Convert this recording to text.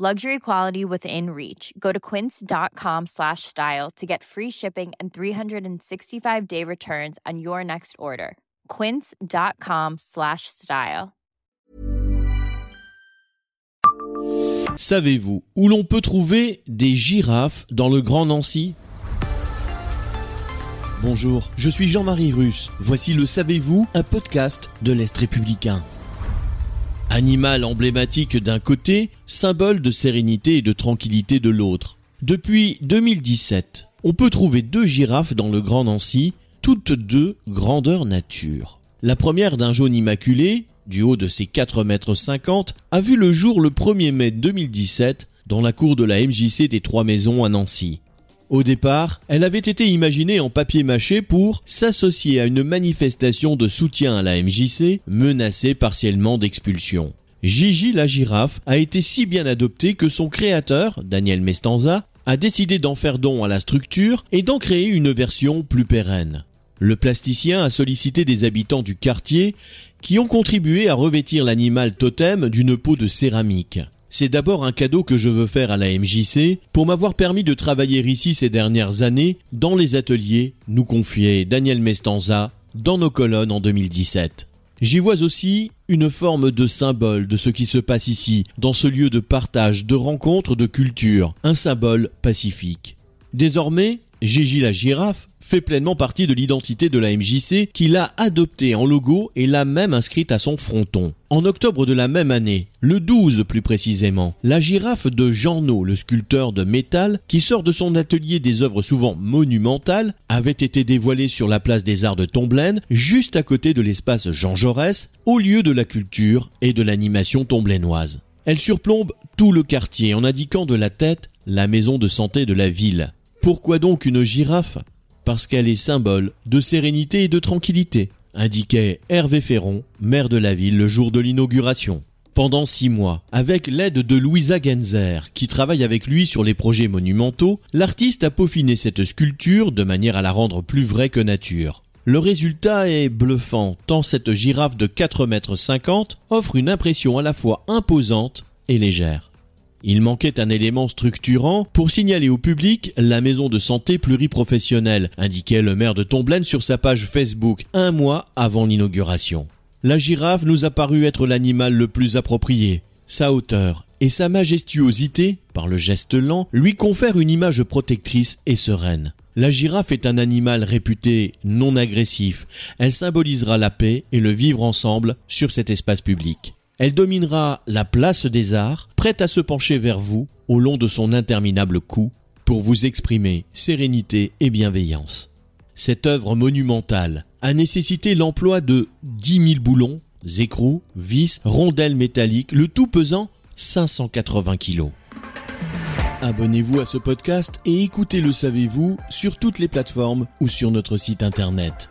Luxury quality within reach. Go to quince.com slash style to get free shipping and 365 day returns on your next order. Quince.com slash style. Savez-vous où l'on peut trouver des girafes dans le Grand Nancy? Bonjour, je suis Jean-Marie Russe. Voici le Savez-vous, un podcast de l'Est républicain. Animal emblématique d'un côté, symbole de sérénité et de tranquillité de l'autre. Depuis 2017, on peut trouver deux girafes dans le Grand Nancy, toutes deux grandeur nature. La première d'un jaune immaculé, du haut de ses 4 mètres 50, a vu le jour le 1er mai 2017 dans la cour de la MJC des Trois Maisons à Nancy. Au départ, elle avait été imaginée en papier mâché pour s'associer à une manifestation de soutien à la MJC menacée partiellement d'expulsion. Gigi la girafe a été si bien adoptée que son créateur, Daniel Mestanza, a décidé d'en faire don à la structure et d'en créer une version plus pérenne. Le plasticien a sollicité des habitants du quartier qui ont contribué à revêtir l'animal totem d'une peau de céramique. C'est d'abord un cadeau que je veux faire à la MJC pour m'avoir permis de travailler ici ces dernières années dans les ateliers, nous confiait Daniel Mestanza dans nos colonnes en 2017. J'y vois aussi une forme de symbole de ce qui se passe ici, dans ce lieu de partage, de rencontre, de culture, un symbole pacifique. Désormais, Gigi la girafe fait pleinement partie de l'identité de la MJC qu'il a adoptée en logo et l'a même inscrite à son fronton. En octobre de la même année, le 12 plus précisément, la girafe de Jeannot, le sculpteur de métal, qui sort de son atelier des œuvres souvent monumentales, avait été dévoilée sur la place des Arts de Tomblaine, juste à côté de l'espace Jean Jaurès, au lieu de la culture et de l'animation tomblainoise. Elle surplombe tout le quartier en indiquant de la tête la maison de santé de la ville. Pourquoi donc une girafe? Parce qu'elle est symbole de sérénité et de tranquillité, indiquait Hervé Ferron, maire de la ville le jour de l'inauguration. Pendant six mois, avec l'aide de Louisa Genzer, qui travaille avec lui sur les projets monumentaux, l'artiste a peaufiné cette sculpture de manière à la rendre plus vraie que nature. Le résultat est bluffant, tant cette girafe de 4 mètres 50 offre une impression à la fois imposante et légère. Il manquait un élément structurant pour signaler au public la maison de santé pluriprofessionnelle, indiquait le maire de Tomblaine sur sa page Facebook un mois avant l'inauguration. La girafe nous a paru être l'animal le plus approprié. Sa hauteur et sa majestuosité, par le geste lent, lui confèrent une image protectrice et sereine. La girafe est un animal réputé non agressif. Elle symbolisera la paix et le vivre ensemble sur cet espace public. Elle dominera la place des arts, prête à se pencher vers vous au long de son interminable cou pour vous exprimer sérénité et bienveillance. Cette œuvre monumentale a nécessité l'emploi de 10 000 boulons, écrous, vis, rondelles métalliques, le tout pesant 580 kilos. Abonnez-vous à ce podcast et écoutez Le Savez-vous sur toutes les plateformes ou sur notre site internet.